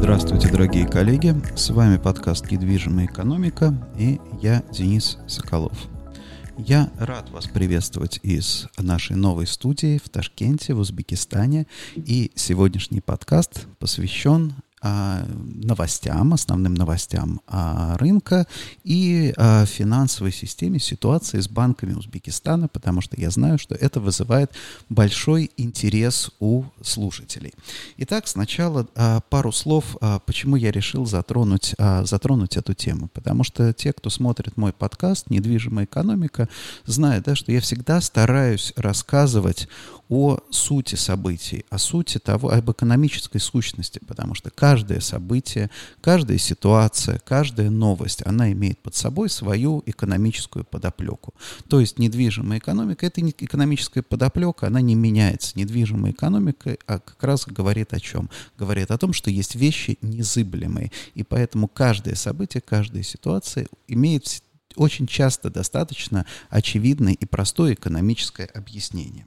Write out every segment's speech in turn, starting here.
Здравствуйте, дорогие коллеги! С вами подкаст «Недвижимая экономика» и я, Денис Соколов. Я рад вас приветствовать из нашей новой студии в Ташкенте, в Узбекистане. И сегодняшний подкаст посвящен новостям, основным новостям а, рынка и а, финансовой системе, ситуации с банками Узбекистана, потому что я знаю, что это вызывает большой интерес у слушателей. Итак, сначала пару слов, почему я решил затронуть, затронуть эту тему. Потому что те, кто смотрит мой подкаст «Недвижимая экономика», знают, да, что я всегда стараюсь рассказывать о сути событий, о сути того, об экономической сущности, потому что каждое событие, каждая ситуация, каждая новость, она имеет под собой свою экономическую подоплеку. То есть недвижимая экономика, это не экономическая подоплека, она не меняется. Недвижимая экономика а как раз говорит о чем? Говорит о том, что есть вещи незыблемые, и поэтому каждое событие, каждая ситуация имеет очень часто достаточно очевидное и простое экономическое объяснение.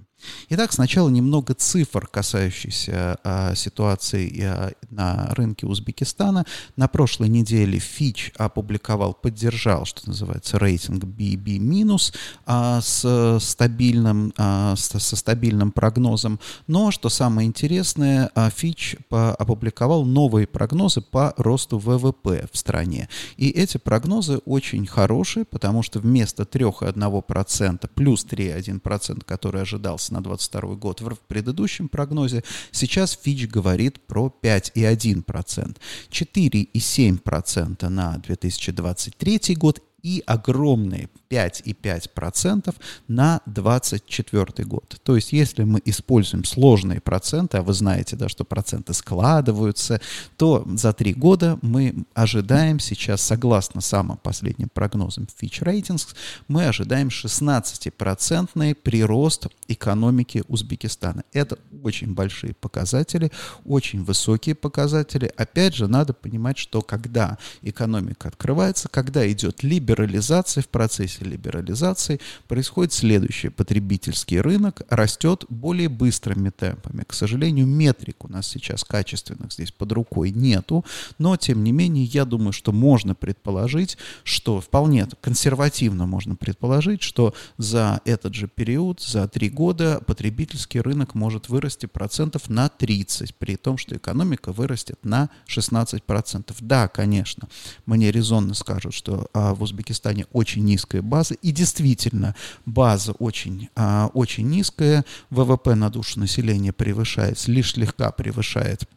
Итак, сначала немного цифр, касающихся а, ситуации а, на рынке Узбекистана. На прошлой неделе Fitch опубликовал, поддержал, что называется, рейтинг BB- а, с стабильным, а, с, со стабильным прогнозом. Но, что самое интересное, а, Fitch по, опубликовал новые прогнозы по росту ВВП в стране. И эти прогнозы очень хорошие, потому что вместо 3,1% плюс 3,1%, который ожидался на 2022 год. В предыдущем прогнозе, сейчас Fitch говорит про 5,1%, 4,7% на 2023 год и огромные 5,5% на 2024 год. То есть если мы используем сложные проценты, а вы знаете, да, что проценты складываются, то за три года мы ожидаем сейчас, согласно самым последним прогнозам Fitch Ratings, мы ожидаем 16% прирост экономики Узбекистана. Это очень большие показатели, очень высокие показатели. Опять же, надо понимать, что когда экономика открывается, когда идет либерализация в процессе либерализации происходит следующее. Потребительский рынок растет более быстрыми темпами. К сожалению, метрик у нас сейчас качественных здесь под рукой нету, но тем не менее я думаю, что можно предположить, что вполне консервативно можно предположить, что за этот же период, за три года потребительский рынок может вырасти процентов на 30, при том, что экономика вырастет на 16 процентов. Да, конечно, мне резонно скажут, что а, в Узбекистане очень низкая база, и действительно база очень, а, очень низкая, ВВП на душу населения превышает, лишь слегка превышает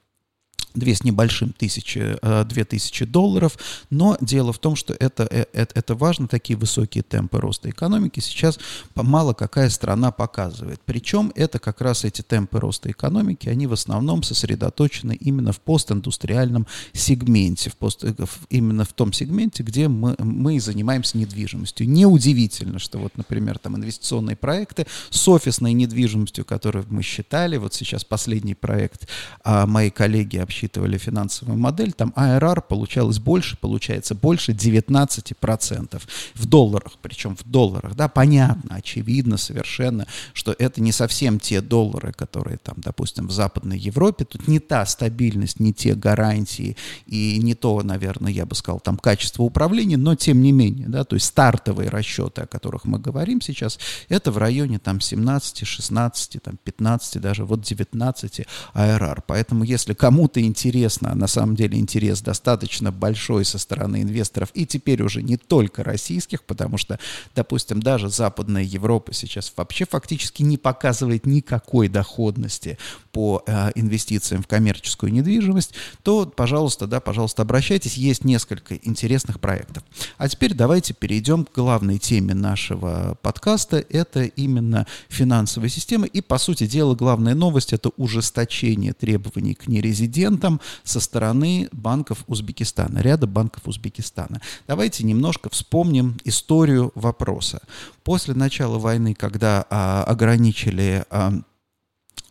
две с небольшим тысячи, э, две тысячи долларов, но дело в том, что это, это, э, это важно, такие высокие темпы роста экономики сейчас мало какая страна показывает. Причем это как раз эти темпы роста экономики, они в основном сосредоточены именно в постиндустриальном сегменте, в пост, именно в том сегменте, где мы, мы занимаемся недвижимостью. Неудивительно, что вот, например, там инвестиционные проекты с офисной недвижимостью, которую мы считали, вот сейчас последний проект а, мои коллеги общались рассчитывали финансовую модель, там IRR получалось больше, получается больше 19% в долларах, причем в долларах, да, понятно, очевидно совершенно, что это не совсем те доллары, которые там, допустим, в Западной Европе, тут не та стабильность, не те гарантии и не то, наверное, я бы сказал, там качество управления, но тем не менее, да, то есть стартовые расчеты, о которых мы говорим сейчас, это в районе там 17, 16, там 15, даже вот 19 IRR. Поэтому если кому-то интересно, а на самом деле интерес достаточно большой со стороны инвесторов, и теперь уже не только российских, потому что, допустим, даже Западная Европа сейчас вообще фактически не показывает никакой доходности по э, инвестициям в коммерческую недвижимость, то, пожалуйста, да, пожалуйста, обращайтесь, есть несколько интересных проектов. А теперь давайте перейдем к главной теме нашего подкаста, это именно финансовая система, и, по сути дела, главная новость — это ужесточение требований к нерезидентам, клиентам со стороны банков Узбекистана, ряда банков Узбекистана. Давайте немножко вспомним историю вопроса. После начала войны, когда а, ограничили а,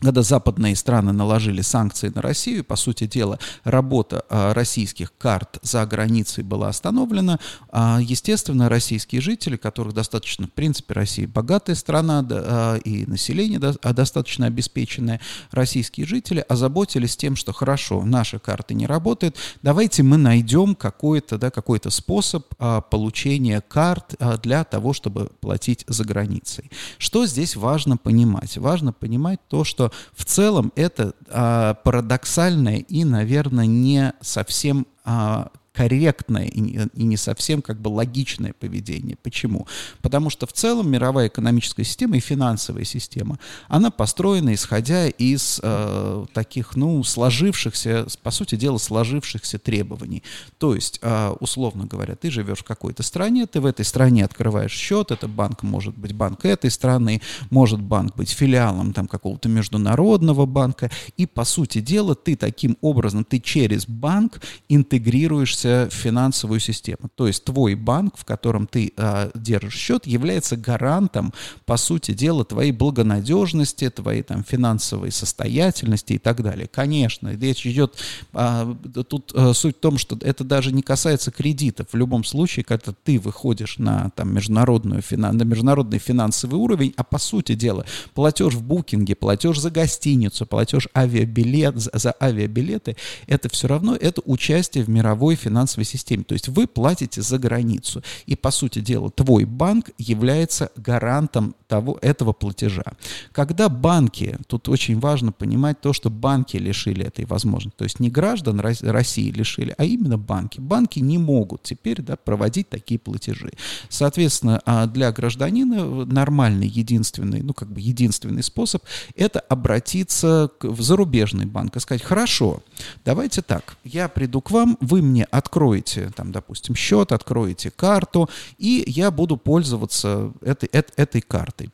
когда западные страны наложили санкции на Россию, по сути дела, работа а, российских карт за границей была остановлена, а, естественно, российские жители, которых достаточно, в принципе, Россия богатая страна а, и население достаточно обеспеченное, российские жители озаботились тем, что хорошо, наши карты не работают, давайте мы найдем какой-то да, какой способ получения карт для того, чтобы платить за границей. Что здесь важно понимать? Важно понимать то, что в целом это а, парадоксальное и, наверное, не совсем а, корректное и не совсем как бы логичное поведение. Почему? Потому что в целом мировая экономическая система и финансовая система, она построена исходя из э, таких, ну, сложившихся, по сути дела, сложившихся требований. То есть, э, условно говоря, ты живешь в какой-то стране, ты в этой стране открываешь счет, это банк может быть банк этой страны, может банк быть филиалом там какого-то международного банка, и, по сути дела, ты таким образом, ты через банк интегрируешься в финансовую систему. То есть твой банк, в котором ты э, держишь счет, является гарантом, по сути дела, твоей благонадежности, твоей там финансовой состоятельности и так далее. Конечно, речь идет, э, тут э, суть в том, что это даже не касается кредитов. В любом случае, когда ты выходишь на там международную финан, на международный финансовый уровень, а по сути дела платеж в букинге, платеж за гостиницу, платеж авиабилет, за, за авиабилеты, это все равно это участие в мировой финансовой финансовой системе. То есть вы платите за границу. И, по сути дела, твой банк является гарантом того, этого платежа. Когда банки, тут очень важно понимать то, что банки лишили этой возможности. То есть не граждан России лишили, а именно банки. Банки не могут теперь да, проводить такие платежи. Соответственно, а для гражданина нормальный, единственный, ну как бы единственный способ – это обратиться в зарубежный банк и сказать, хорошо, давайте так, я приду к вам, вы мне откроете, там, допустим, счет, откроете карту, и я буду пользоваться этой, этой, этой картой.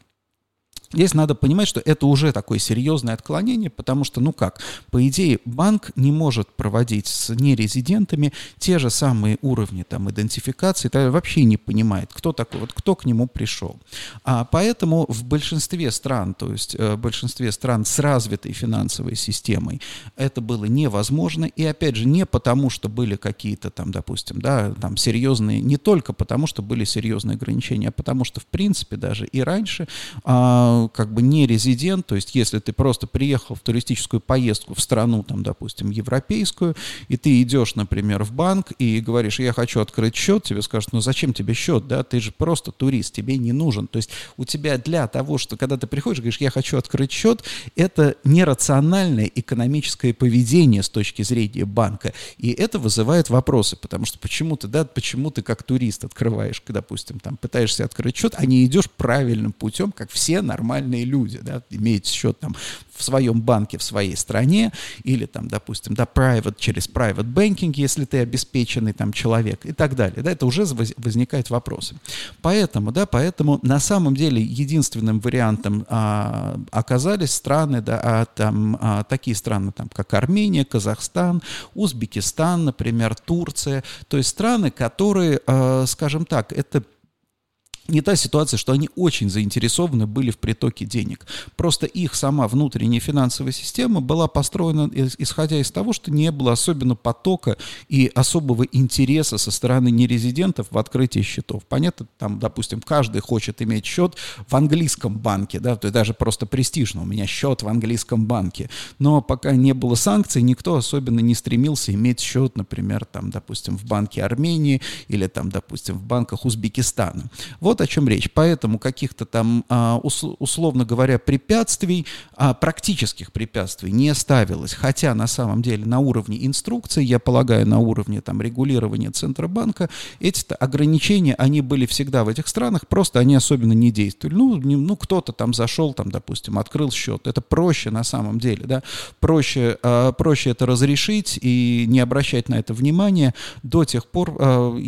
Здесь надо понимать, что это уже такое серьезное отклонение, потому что, ну как, по идее, банк не может проводить с нерезидентами те же самые уровни там, идентификации, вообще не понимает, кто такой, вот кто к нему пришел. А поэтому в большинстве стран, то есть э, в большинстве стран с развитой финансовой системой, это было невозможно, и опять же, не потому, что были какие-то там, допустим, да, там серьезные, не только потому, что были серьезные ограничения, а потому что, в принципе, даже и раньше а, как бы не резидент, то есть если ты просто приехал в туристическую поездку в страну, там, допустим, европейскую, и ты идешь, например, в банк и говоришь, я хочу открыть счет, тебе скажут, ну зачем тебе счет, да, ты же просто турист, тебе не нужен. То есть у тебя для того, что когда ты приходишь, говоришь, я хочу открыть счет, это нерациональное экономическое поведение с точки зрения банка, и это вызывает вопросы, потому что почему ты, да, почему ты как турист открываешь, допустим, там пытаешься открыть счет, а не идешь правильным путем, как все нормальные нормальные люди, да, имеют счет там в своем банке в своей стране или там, допустим, да, private, через private banking, если ты обеспеченный там человек и так далее, да, это уже возникают вопросы. Поэтому, да, поэтому на самом деле единственным вариантом а, оказались страны, да, а, там, а, такие страны, там, как Армения, Казахстан, Узбекистан, например, Турция, то есть страны, которые, а, скажем так, это не та ситуация, что они очень заинтересованы были в притоке денег. Просто их сама внутренняя финансовая система была построена исходя из того, что не было особенно потока и особого интереса со стороны нерезидентов в открытии счетов. Понятно, там, допустим, каждый хочет иметь счет в английском банке, да, то есть даже просто престижно, у меня счет в английском банке. Но пока не было санкций, никто особенно не стремился иметь счет, например, там, допустим, в банке Армении или там, допустим, в банках Узбекистана. Вот о чем речь. Поэтому каких-то там, а, условно говоря, препятствий, а, практических препятствий не ставилось. Хотя на самом деле на уровне инструкции, я полагаю, на уровне там регулирования Центробанка, эти ограничения, они были всегда в этих странах, просто они особенно не действовали. Ну, не, ну кто-то там зашел, там, допустим, открыл счет. Это проще на самом деле, да. Проще, э, проще это разрешить и не обращать на это внимания до тех пор,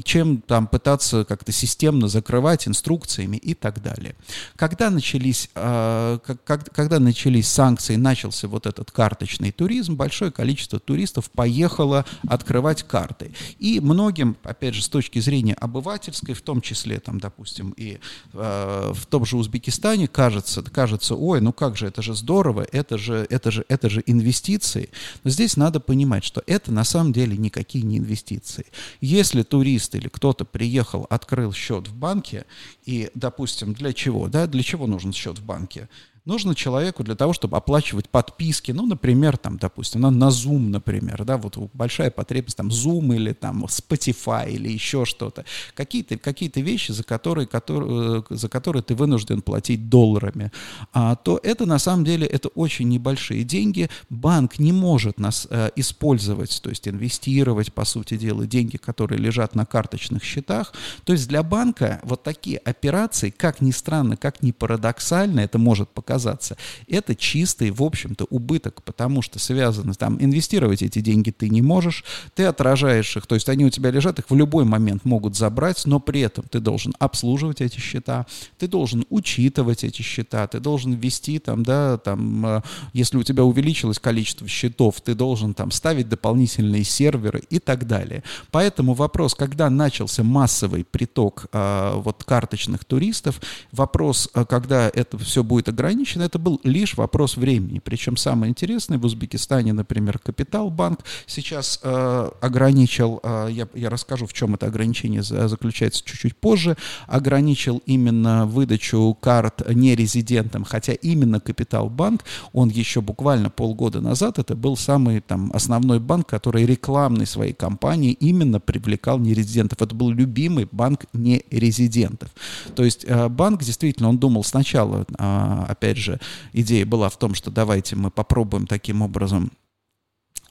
чем там пытаться как-то системно закрывать инструкциями и так далее. Когда начались, э, как, когда начались санкции, начался вот этот карточный туризм, большое количество туристов поехало открывать карты. И многим, опять же, с точки зрения обывательской, в том числе, там, допустим, и э, в том же Узбекистане, кажется, кажется, ой, ну как же, это же здорово, это же, это же, это же инвестиции. Но здесь надо понимать, что это на самом деле никакие не инвестиции. Если турист или кто-то приехал, открыл счет в банке, и, допустим, для чего, да, для чего нужен счет в банке? Нужно человеку для того, чтобы оплачивать подписки, ну, например, там, допустим, на, на Zoom, например, да, вот большая потребность, там, Zoom или там Spotify или еще что-то, какие-то какие вещи, за которые, которые, за которые ты вынужден платить долларами, а, то это на самом деле это очень небольшие деньги, банк не может нас а, использовать, то есть инвестировать, по сути дела, деньги, которые лежат на карточных счетах, то есть для банка вот такие операции, как ни странно, как ни парадоксально, это может показаться, отказаться. Это чистый, в общем-то, убыток, потому что связано там, инвестировать эти деньги ты не можешь, ты отражаешь их, то есть они у тебя лежат, их в любой момент могут забрать, но при этом ты должен обслуживать эти счета, ты должен учитывать эти счета, ты должен ввести там, да, там, э, если у тебя увеличилось количество счетов, ты должен там ставить дополнительные серверы и так далее. Поэтому вопрос, когда начался массовый приток а, вот карточных туристов, вопрос, э, когда это все будет ограничено, ограничено, это был лишь вопрос времени. Причем самое интересное, в Узбекистане, например, Капиталбанк сейчас э, ограничил, э, я, я расскажу, в чем это ограничение заключается чуть-чуть позже, ограничил именно выдачу карт нерезидентам, хотя именно Капиталбанк, он еще буквально полгода назад, это был самый там основной банк, который рекламной своей компании именно привлекал нерезидентов. Это был любимый банк нерезидентов. То есть э, банк действительно, он думал сначала, э, опять опять же, идея была в том, что давайте мы попробуем таким образом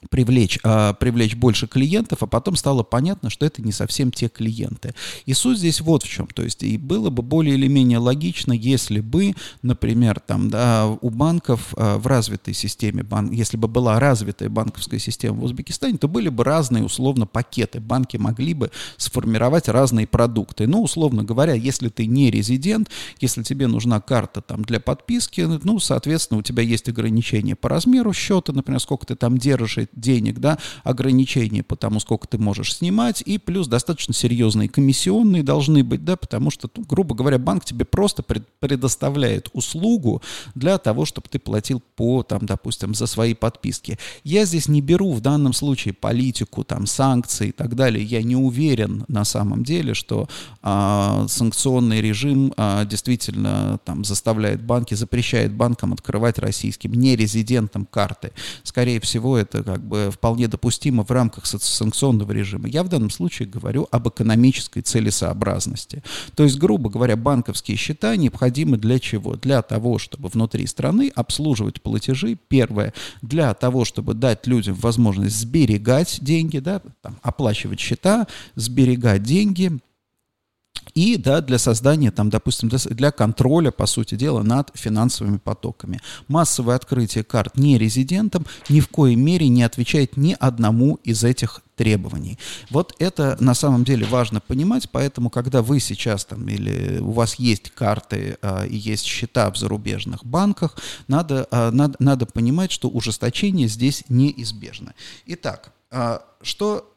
привлечь, а, привлечь больше клиентов, а потом стало понятно, что это не совсем те клиенты. И суть здесь вот в чем. То есть и было бы более или менее логично, если бы, например, там, да, у банков а, в развитой системе, бан, если бы была развитая банковская система в Узбекистане, то были бы разные, условно, пакеты. Банки могли бы сформировать разные продукты. Ну, условно говоря, если ты не резидент, если тебе нужна карта там для подписки, ну, соответственно, у тебя есть ограничения по размеру счета, например, сколько ты там держишь денег, да, ограничения по тому, сколько ты можешь снимать, и плюс достаточно серьезные комиссионные должны быть, да, потому что, ну, грубо говоря, банк тебе просто пред, предоставляет услугу для того, чтобы ты платил по, там, допустим, за свои подписки. Я здесь не беру в данном случае политику, там, санкции и так далее. Я не уверен на самом деле, что а, санкционный режим а, действительно там заставляет банки, запрещает банкам открывать российским нерезидентам карты. Скорее всего, это как бы вполне допустимо в рамках санкционного режима. Я в данном случае говорю об экономической целесообразности. То есть, грубо говоря, банковские счета необходимы для чего? Для того, чтобы внутри страны обслуживать платежи, первое, для того, чтобы дать людям возможность сберегать деньги, да, там, оплачивать счета, сберегать деньги, и да, для создания, там, допустим, для контроля, по сути дела, над финансовыми потоками. Массовое открытие карт не резидентам ни в коей мере не отвечает ни одному из этих требований. Вот это на самом деле важно понимать, поэтому когда вы сейчас там или у вас есть карты а, и есть счета в зарубежных банках, надо, а, надо, надо понимать, что ужесточение здесь неизбежно. Итак, а, что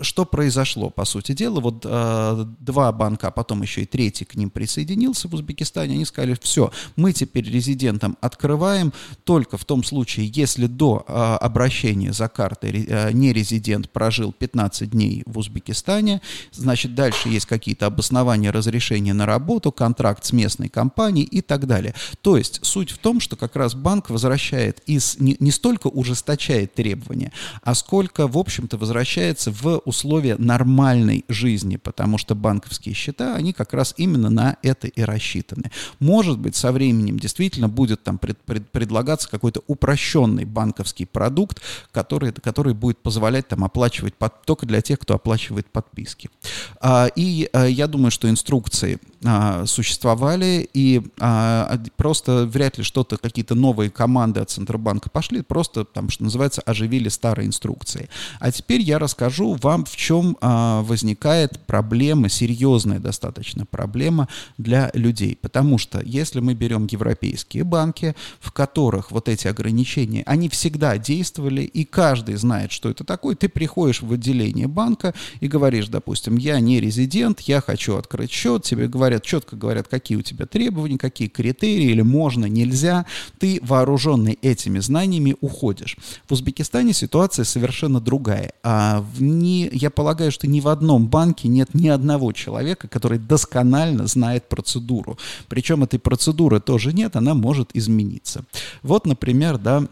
что произошло, по сути дела? Вот э, два банка, а потом еще и третий к ним присоединился в Узбекистане. Они сказали, все, мы теперь резидентам открываем только в том случае, если до э, обращения за картой э, нерезидент прожил 15 дней в Узбекистане, значит, дальше есть какие-то обоснования разрешения на работу, контракт с местной компанией и так далее. То есть суть в том, что как раз банк возвращает из, не, не столько ужесточает требования, а сколько, в общем-то, возвращается в условия нормальной жизни, потому что банковские счета, они как раз именно на это и рассчитаны. Может быть, со временем действительно будет там пред, пред, предлагаться какой-то упрощенный банковский продукт, который, который будет позволять там оплачивать под, только для тех, кто оплачивает подписки. А, и а, я думаю, что инструкции а, существовали, и а, просто вряд ли что-то, какие-то новые команды от Центробанка пошли, просто там, что называется, оживили старые инструкции. А теперь я расскажу вам вам в чем а, возникает проблема, серьезная достаточно проблема для людей. Потому что если мы берем европейские банки, в которых вот эти ограничения, они всегда действовали, и каждый знает, что это такое, ты приходишь в отделение банка и говоришь, допустим, я не резидент, я хочу открыть счет, тебе говорят, четко говорят, какие у тебя требования, какие критерии, или можно, нельзя, ты вооруженный этими знаниями уходишь. В Узбекистане ситуация совершенно другая. А в я полагаю, что ни в одном банке нет ни одного человека, который досконально знает процедуру. Причем этой процедуры тоже нет, она может измениться. Вот, например, да,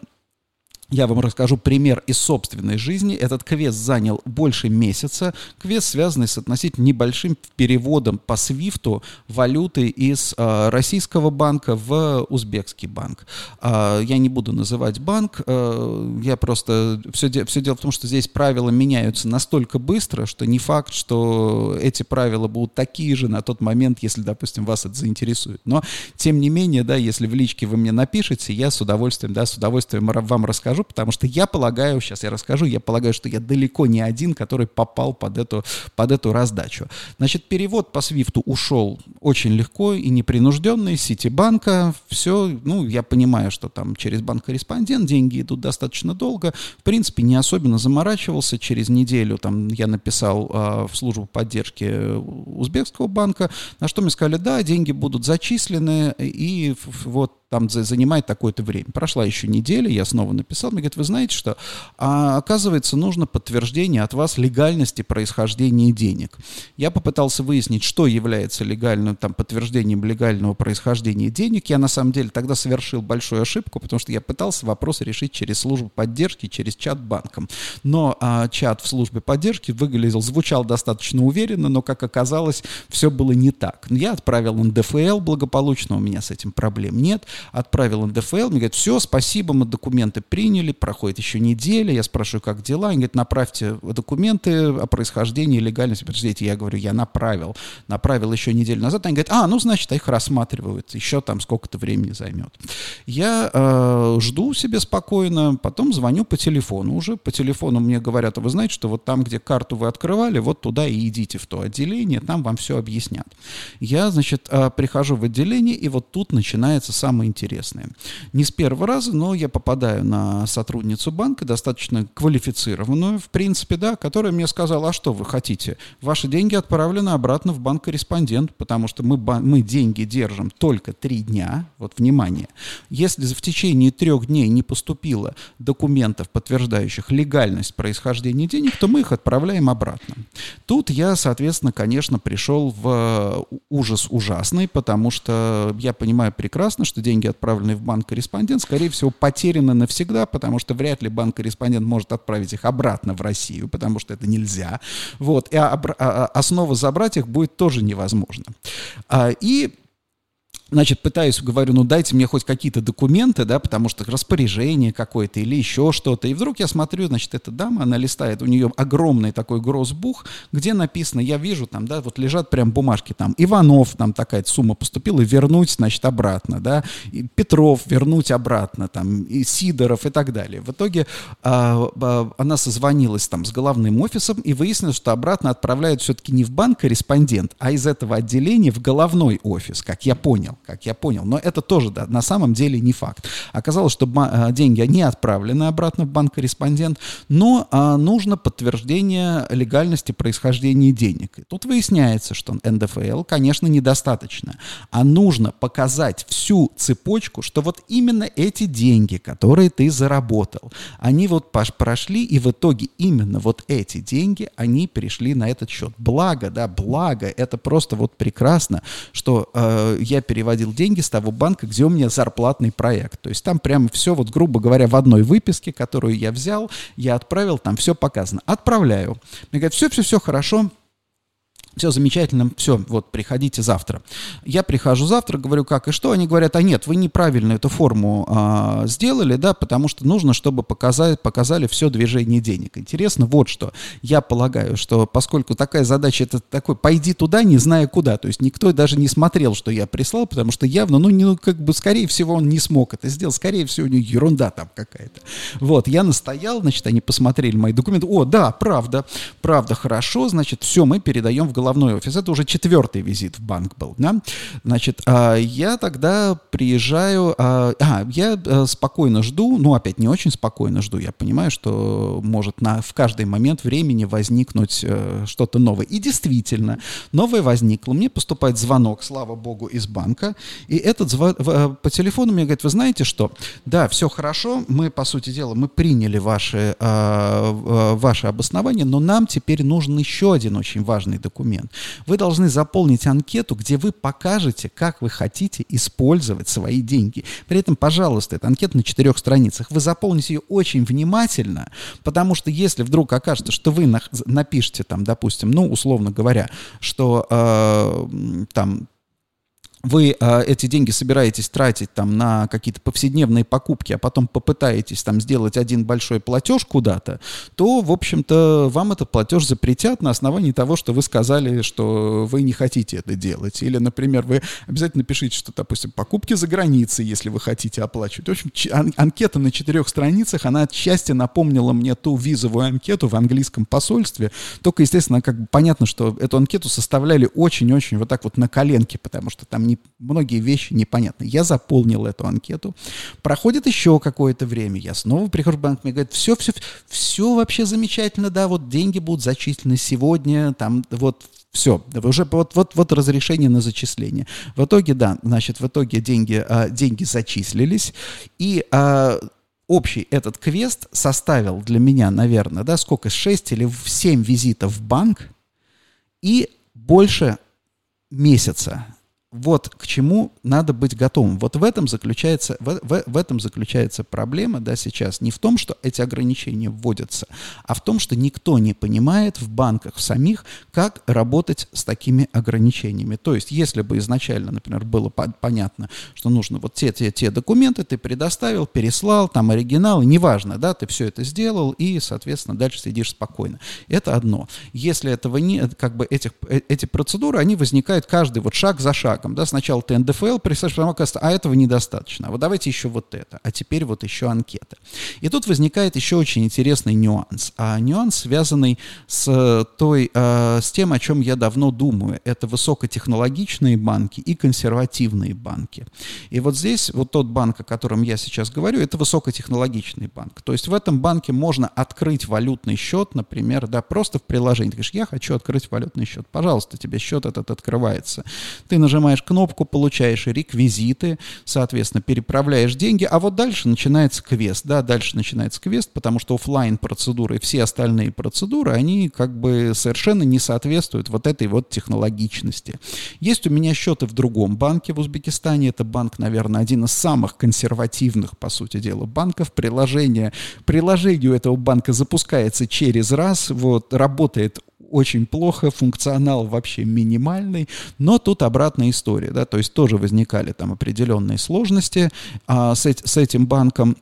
я вам расскажу пример из собственной жизни. Этот квест занял больше месяца. Квест, связанный с относительно небольшим переводом по свифту валюты из э, российского банка в узбекский банк. Э, я не буду называть банк. Э, я просто... Все, де, все дело в том, что здесь правила меняются настолько быстро, что не факт, что эти правила будут такие же на тот момент, если, допустим, вас это заинтересует. Но, тем не менее, да, если в личке вы мне напишете, я с удовольствием, да, с удовольствием вам расскажу, расскажу, потому что я полагаю, сейчас я расскажу, я полагаю, что я далеко не один, который попал под эту, под эту раздачу. Значит, перевод по свифту ушел очень легко и непринужденно из Ситибанка. Все, ну, я понимаю, что там через банк-корреспондент деньги идут достаточно долго. В принципе, не особенно заморачивался. Через неделю там я написал э, в службу поддержки узбекского банка, на что мне сказали, да, деньги будут зачислены, и вот там занимает такое-то время. Прошла еще неделя, я снова написал, мне говорит, вы знаете что, а, оказывается, нужно подтверждение от вас легальности происхождения денег. Я попытался выяснить, что является легальным, там, подтверждением легального происхождения денег. Я, на самом деле, тогда совершил большую ошибку, потому что я пытался вопрос решить через службу поддержки, через чат банком. Но а, чат в службе поддержки выглядел, звучал достаточно уверенно, но, как оказалось, все было не так. Я отправил НДФЛ благополучно, у меня с этим проблем нет отправил НДФЛ, мне говорят, все, спасибо, мы документы приняли, проходит еще неделя, я спрашиваю, как дела, они говорят, направьте документы о происхождении, легальности, подождите, я говорю, я направил, направил еще неделю назад, они говорят, а, ну, значит, их рассматривают, еще там сколько-то времени займет. Я э, жду себе спокойно, потом звоню по телефону уже, по телефону мне говорят, а вы знаете, что вот там, где карту вы открывали, вот туда и идите в то отделение, там вам все объяснят. Я, значит, э, прихожу в отделение, и вот тут начинается самое интересные. Не с первого раза, но я попадаю на сотрудницу банка, достаточно квалифицированную, в принципе, да, которая мне сказала, а что вы хотите? Ваши деньги отправлены обратно в банк-корреспондент, потому что мы, мы деньги держим только три дня. Вот, внимание. Если в течение трех дней не поступило документов, подтверждающих легальность происхождения денег, то мы их отправляем обратно. Тут я, соответственно, конечно, пришел в ужас ужасный, потому что я понимаю прекрасно, что деньги деньги, отправленные в банк-корреспондент, скорее всего, потеряны навсегда, потому что вряд ли банк-корреспондент может отправить их обратно в Россию, потому что это нельзя. Вот. И а, а, основа забрать их будет тоже невозможно. А, и значит, пытаюсь, говорю, ну дайте мне хоть какие-то документы, да, потому что распоряжение какое-то или еще что-то. И вдруг я смотрю, значит, эта дама, она листает, у нее огромный такой гроссбух, где написано, я вижу там, да, вот лежат прям бумажки там, Иванов, там такая сумма поступила, вернуть, значит, обратно, да, и Петров вернуть обратно, там, и Сидоров и так далее. В итоге а, а, она созвонилась там с главным офисом и выяснилось, что обратно отправляют все-таки не в банк корреспондент, а из этого отделения в головной офис, как я понял как я понял. Но это тоже да, на самом деле не факт. Оказалось, что э, деньги не отправлены обратно в банк-корреспондент, но а, нужно подтверждение легальности происхождения денег. И тут выясняется, что НДФЛ, конечно, недостаточно, а нужно показать всю цепочку, что вот именно эти деньги, которые ты заработал, они вот прошли, и в итоге именно вот эти деньги, они перешли на этот счет. Благо, да, благо, это просто вот прекрасно, что э, я перевожу переводил деньги с того банка, где у меня зарплатный проект. То есть там прямо все, вот грубо говоря, в одной выписке, которую я взял, я отправил, там все показано. Отправляю. Мне говорят, все-все-все хорошо, все замечательно, все, вот, приходите завтра. Я прихожу завтра, говорю, как и что, они говорят, а нет, вы неправильно эту форму а, сделали, да, потому что нужно, чтобы показать, показали все движение денег. Интересно вот что, я полагаю, что поскольку такая задача, это такой, пойди туда, не зная куда, то есть никто даже не смотрел, что я прислал, потому что явно, ну, не, ну как бы, скорее всего, он не смог это сделать, скорее всего, у него ерунда там какая-то. Вот, я настоял, значит, они посмотрели мои документы, о, да, правда, правда, хорошо, значит, все, мы передаем в головной офис. Это уже четвертый визит в банк был. Да? Значит, а, я тогда приезжаю, а, а я а, спокойно жду, ну, опять не очень спокойно жду, я понимаю, что может на, в каждый момент времени возникнуть а, что-то новое. И действительно, новое возникло. Мне поступает звонок, слава богу, из банка, и этот звон, по телефону мне говорит, вы знаете что, да, все хорошо, мы, по сути дела, мы приняли ваши, ваши обоснования, но нам теперь нужен еще один очень важный документ документ. Вы должны заполнить анкету, где вы покажете, как вы хотите использовать свои деньги. При этом, пожалуйста, эта анкета на четырех страницах. Вы заполните ее очень внимательно, потому что если вдруг окажется, что вы напишете там, допустим, ну, условно говоря, что э, там вы э, эти деньги собираетесь тратить там на какие-то повседневные покупки, а потом попытаетесь там сделать один большой платеж куда-то, то, в общем-то, вам этот платеж запретят на основании того, что вы сказали, что вы не хотите это делать. Или, например, вы обязательно пишите, что, допустим, покупки за границей, если вы хотите оплачивать. В общем, ан- анкета на четырех страницах, она отчасти напомнила мне ту визовую анкету в английском посольстве. Только, естественно, как бы понятно, что эту анкету составляли очень-очень вот так вот на коленке, потому что там не не, многие вещи непонятны. Я заполнил эту анкету. Проходит еще какое-то время. Я снова прихожу в банк, мне говорят, все, все, все вообще замечательно, да, вот деньги будут зачислены сегодня, там вот все, уже вот, вот, вот разрешение на зачисление. В итоге, да, значит, в итоге деньги, а, деньги зачислились, и а, общий этот квест составил для меня, наверное, да, сколько, 6 или 7 визитов в банк и больше месяца вот к чему надо быть готовым. Вот в этом заключается, в, в, в этом заключается проблема да, сейчас. Не в том, что эти ограничения вводятся, а в том, что никто не понимает в банках самих, как работать с такими ограничениями. То есть, если бы изначально, например, было по понятно, что нужно вот те, те, те документы ты предоставил, переслал, там оригинал, неважно, да, ты все это сделал, и, соответственно, дальше сидишь спокойно. Это одно. Если этого нет, как бы этих, э, эти процедуры, они возникают каждый вот шаг за шагом шагом, да, сначала ты НДФЛ представляешь, потом оказывается, а этого недостаточно, вот давайте еще вот это, а теперь вот еще анкета. И тут возникает еще очень интересный нюанс, а нюанс связанный с той, э, с тем, о чем я давно думаю, это высокотехнологичные банки и консервативные банки. И вот здесь вот тот банк, о котором я сейчас говорю, это высокотехнологичный банк. То есть в этом банке можно открыть валютный счет, например, да, просто в приложении. Ты говоришь, я хочу открыть валютный счет. Пожалуйста, тебе счет этот открывается. Ты нажимаешь нажимаешь кнопку, получаешь реквизиты, соответственно, переправляешь деньги, а вот дальше начинается квест, да, дальше начинается квест, потому что офлайн процедуры и все остальные процедуры, они как бы совершенно не соответствуют вот этой вот технологичности. Есть у меня счеты в другом банке в Узбекистане, это банк, наверное, один из самых консервативных, по сути дела, банков, приложение, приложение у этого банка запускается через раз, вот, работает очень плохо, функционал вообще минимальный, но тут обратная история, да, то есть тоже возникали там определенные сложности а, с, с этим банком,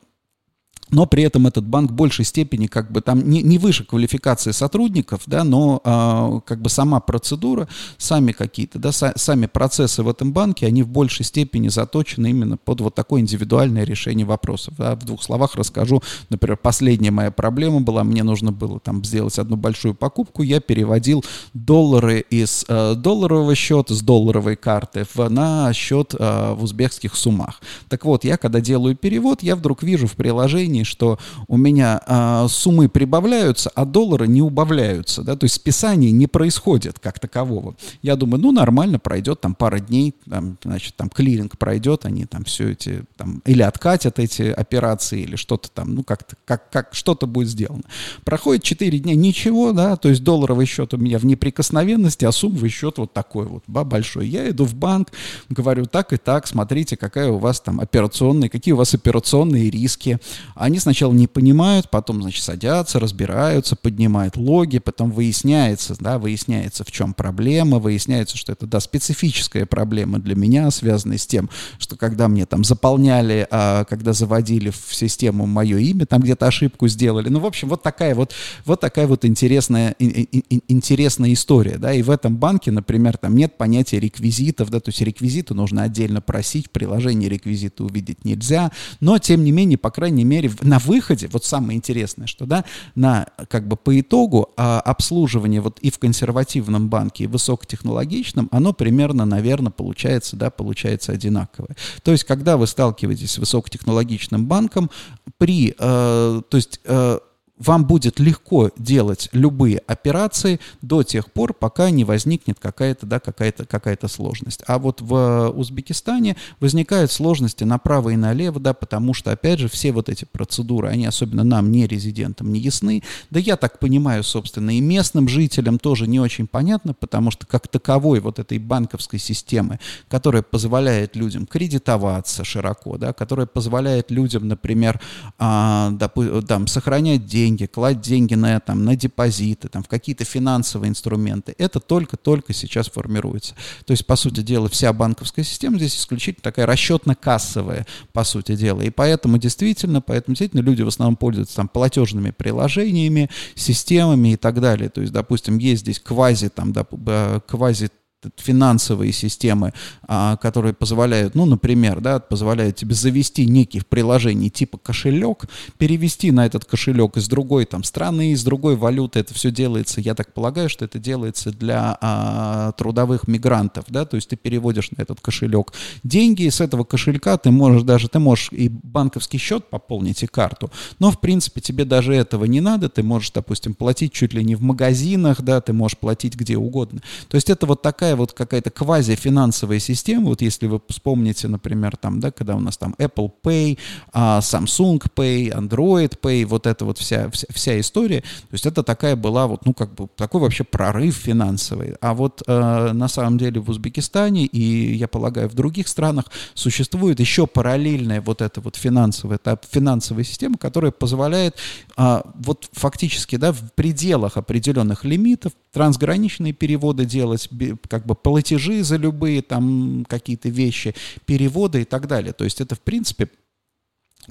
но при этом этот банк в большей степени как бы там не, не выше квалификации сотрудников, да, но а, как бы сама процедура, сами какие-то, да, са, сами процессы в этом банке, они в большей степени заточены именно под вот такое индивидуальное решение вопросов. Да. В двух словах расскажу, например, последняя моя проблема была, мне нужно было там сделать одну большую покупку, я переводил доллары из э, долларового счета, с долларовой карты в, на счет э, в узбекских суммах. Так вот, я когда делаю перевод, я вдруг вижу в приложении ощущении, что у меня а, суммы прибавляются, а доллары не убавляются, да, то есть списание не происходит как такового. Я думаю, ну, нормально, пройдет там пара дней, там, значит, там клиринг пройдет, они там все эти, там, или откатят эти операции, или что-то там, ну, как-то, как, как что-то будет сделано. Проходит 4 дня, ничего, да, то есть долларовый счет у меня в неприкосновенности, а суммовый счет вот такой вот, ба, большой. Я иду в банк, говорю, так и так, смотрите, какая у вас там операционная, какие у вас операционные риски. Они они сначала не понимают, потом, значит, садятся, разбираются, поднимают логи, потом выясняется, да, выясняется, в чем проблема, выясняется, что это, да, специфическая проблема для меня, связанная с тем, что когда мне там заполняли, а, когда заводили в систему мое имя, там где-то ошибку сделали. Ну, в общем, вот такая вот, вот такая вот интересная, интересная история, да, и в этом банке, например, там нет понятия реквизитов, да, то есть реквизиты нужно отдельно просить, в приложении реквизиты увидеть нельзя, но, тем не менее, по крайней мере, на выходе, вот самое интересное, что, да, на, как бы по итогу а, обслуживание вот и в консервативном банке, и в высокотехнологичном, оно примерно, наверное, получается, да, получается одинаковое. То есть, когда вы сталкиваетесь с высокотехнологичным банком, при, э, то есть, э, вам будет легко делать любые операции до тех пор, пока не возникнет какая-то да, какая-то какая сложность. А вот в Узбекистане возникают сложности направо и налево, да, потому что, опять же, все вот эти процедуры, они особенно нам, не резидентам, не ясны. Да я так понимаю, собственно, и местным жителям тоже не очень понятно, потому что как таковой вот этой банковской системы, которая позволяет людям кредитоваться широко, да, которая позволяет людям, например, а, допу- там, сохранять деньги, деньги, кладь деньги на, там, на депозиты, там, в какие-то финансовые инструменты. Это только-только сейчас формируется. То есть, по сути дела, вся банковская система здесь исключительно такая расчетно-кассовая, по сути дела. И поэтому действительно, поэтому действительно люди в основном пользуются там платежными приложениями, системами и так далее. То есть, допустим, есть здесь квази, там, да, квази финансовые системы, а, которые позволяют, ну, например, да, позволяют тебе завести неких приложений типа кошелек, перевести на этот кошелек из другой там страны, из другой валюты. Это все делается, я так полагаю, что это делается для а, трудовых мигрантов, да, то есть ты переводишь на этот кошелек деньги, и с этого кошелька ты можешь даже, ты можешь и банковский счет пополнить, и карту, но, в принципе, тебе даже этого не надо, ты можешь, допустим, платить чуть ли не в магазинах, да, ты можешь платить где угодно. То есть это вот такая такая вот какая-то квазифинансовая система, вот если вы вспомните, например, там, да, когда у нас там Apple Pay, а, Samsung Pay, Android Pay, вот эта вот вся, вся, вся история, то есть это такая была вот, ну, как бы такой вообще прорыв финансовый. А вот э, на самом деле в Узбекистане и, я полагаю, в других странах существует еще параллельная вот эта вот финансовая, этап, финансовая система, которая позволяет а, вот фактически, да, в пределах определенных лимитов трансграничные переводы делать, как бы платежи за любые там какие-то вещи, переводы и так далее. То есть это, в принципе,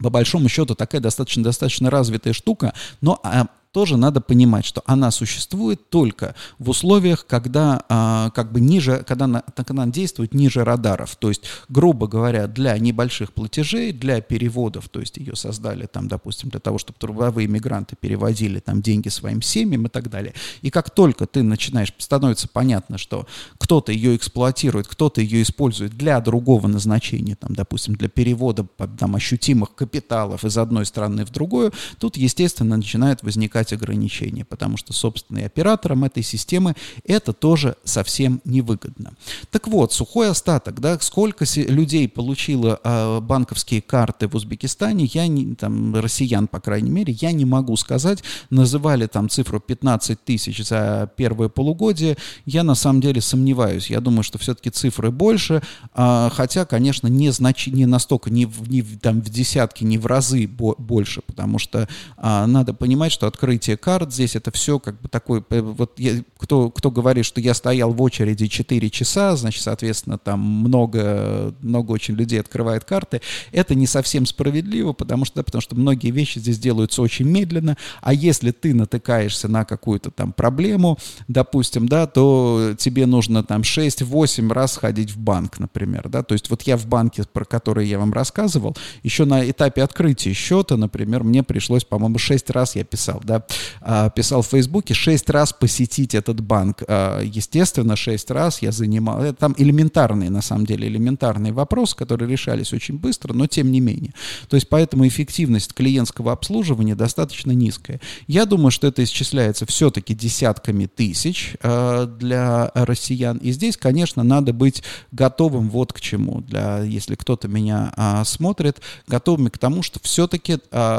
по большому счету такая достаточно достаточно развитая штука, но а, тоже надо понимать, что она существует только в условиях, когда а, как бы ниже, когда она, когда она действует ниже радаров. То есть, грубо говоря, для небольших платежей, для переводов, то есть ее создали там, допустим, для того, чтобы трудовые мигранты переводили там деньги своим семьям и так далее. И как только ты начинаешь, становится понятно, что кто-то ее эксплуатирует, кто-то ее использует для другого назначения, там, допустим, для перевода там, ощутимых капиталов из одной страны в другую, тут, естественно, начинает возникать возникать ограничения, потому что, собственно, и операторам этой системы это тоже совсем невыгодно. Так вот, сухой остаток, да, сколько людей получило э, банковские карты в Узбекистане, я не, там, россиян, по крайней мере, я не могу сказать, называли там цифру 15 тысяч за первое полугодие, я на самом деле сомневаюсь, я думаю, что все-таки цифры больше, э, хотя, конечно, не, знач... не настолько, не в, не там, в десятки, не в разы больше, потому что э, надо понимать, что открыть открытие карт. Здесь, это все как бы такой, э, вот я, кто, кто говорит, что я стоял в очереди 4 часа, значит, соответственно, там много, много очень людей открывает карты, это не совсем справедливо, потому что, да, потому что многие вещи здесь делаются очень медленно, а если ты натыкаешься на какую-то там проблему, допустим, да, то тебе нужно там 6-8 раз ходить в банк, например, да, то есть вот я в банке, про который я вам рассказывал, еще на этапе открытия счета, например, мне пришлось, по-моему, 6 раз я писал, да, а, писал в Фейсбуке, шесть раз посетить этот банк. А, естественно, шесть раз я занимал... Это там элементарные, на самом деле, элементарные вопросы, которые решались очень быстро, но тем не менее. То есть поэтому эффективность клиентского обслуживания достаточно низкая. Я думаю, что это исчисляется все-таки десятками тысяч а, для россиян. И здесь, конечно, надо быть готовым вот к чему. Для, если кто-то меня смотрит, готовыми к тому, что все-таки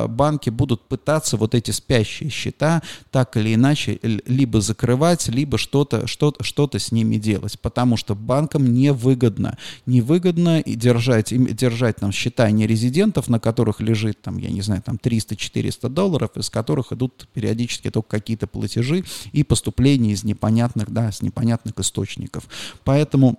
банки будут пытаться вот эти спящие счета, так или иначе либо закрывать, либо что-то что что с ними делать, потому что банкам невыгодно, невыгодно держать, держать там счета нерезидентов, на которых лежит там, я не знаю, там 300-400 долларов, из которых идут периодически только какие-то платежи и поступления из непонятных, да, с непонятных источников. Поэтому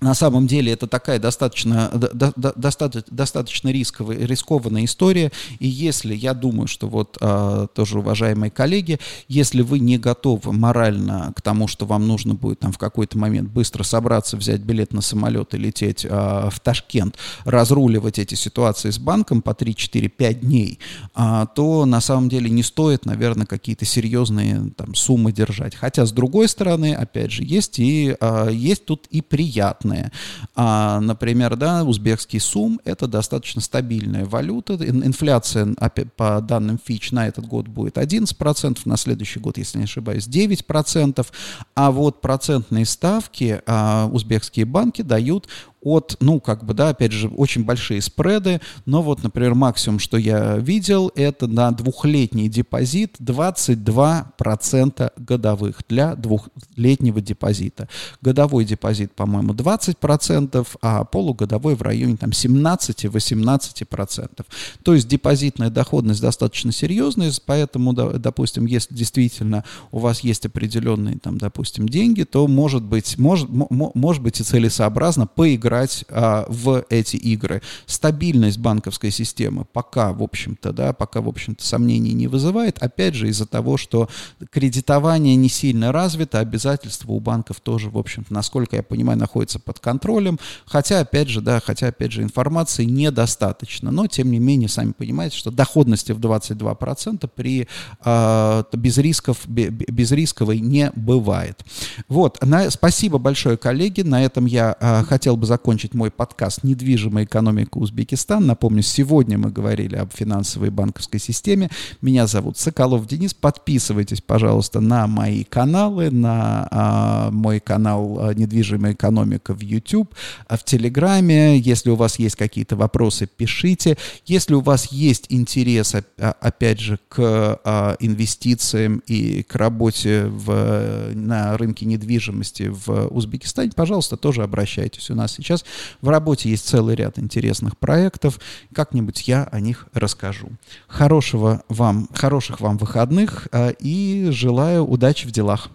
на самом деле это такая достаточно, до, до, достаточно, достаточно рисковая, рискованная история. И если, я думаю, что вот а, тоже, уважаемые коллеги, если вы не готовы морально к тому, что вам нужно будет там в какой-то момент быстро собраться, взять билет на самолет и лететь а, в Ташкент, разруливать эти ситуации с банком по 3, 4, 5 дней, а, то на самом деле не стоит, наверное, какие-то серьезные там суммы держать. Хотя, с другой стороны, опять же, есть и а, есть тут и приятные стандартные. А, например, да, узбекский сум – это достаточно стабильная валюта. Инфляция, по данным Fitch, на этот год будет 11%, на следующий год, если не ошибаюсь, 9%. А вот процентные ставки а, узбекские банки дают от, ну, как бы, да, опять же, очень большие спреды, но вот, например, максимум, что я видел, это на двухлетний депозит 22% годовых для двухлетнего депозита. Годовой депозит, по-моему, 20%, а полугодовой в районе там 17-18%. То есть депозитная доходность достаточно серьезная, поэтому, допустим, если действительно у вас есть определенные, там, допустим, деньги, то может быть, может, может быть и целесообразно поиграть играть а, в эти игры. Стабильность банковской системы пока, в общем-то, да, пока, в общем-то, сомнений не вызывает. Опять же, из-за того, что кредитование не сильно развито, обязательства у банков тоже, в общем-то, насколько я понимаю, находятся под контролем. Хотя, опять же, да, хотя, опять же, информации недостаточно. Но, тем не менее, сами понимаете, что доходности в 22% при э, без рисков, безрисковой не бывает. Вот, на, спасибо большое, коллеги. На этом я э, хотел бы закончить закончить мой подкаст «Недвижимая экономика Узбекистан». Напомню, сегодня мы говорили об финансовой и банковской системе. Меня зовут Соколов Денис. Подписывайтесь, пожалуйста, на мои каналы, на а, мой канал а, «Недвижимая экономика» в YouTube, а в Телеграме. Если у вас есть какие-то вопросы, пишите. Если у вас есть интерес, а, опять же, к а, инвестициям и к работе в, на рынке недвижимости в Узбекистане, пожалуйста, тоже обращайтесь. У нас сейчас Сейчас в работе есть целый ряд интересных проектов. Как-нибудь я о них расскажу. Хорошего вам, хороших вам выходных э, и желаю удачи в делах.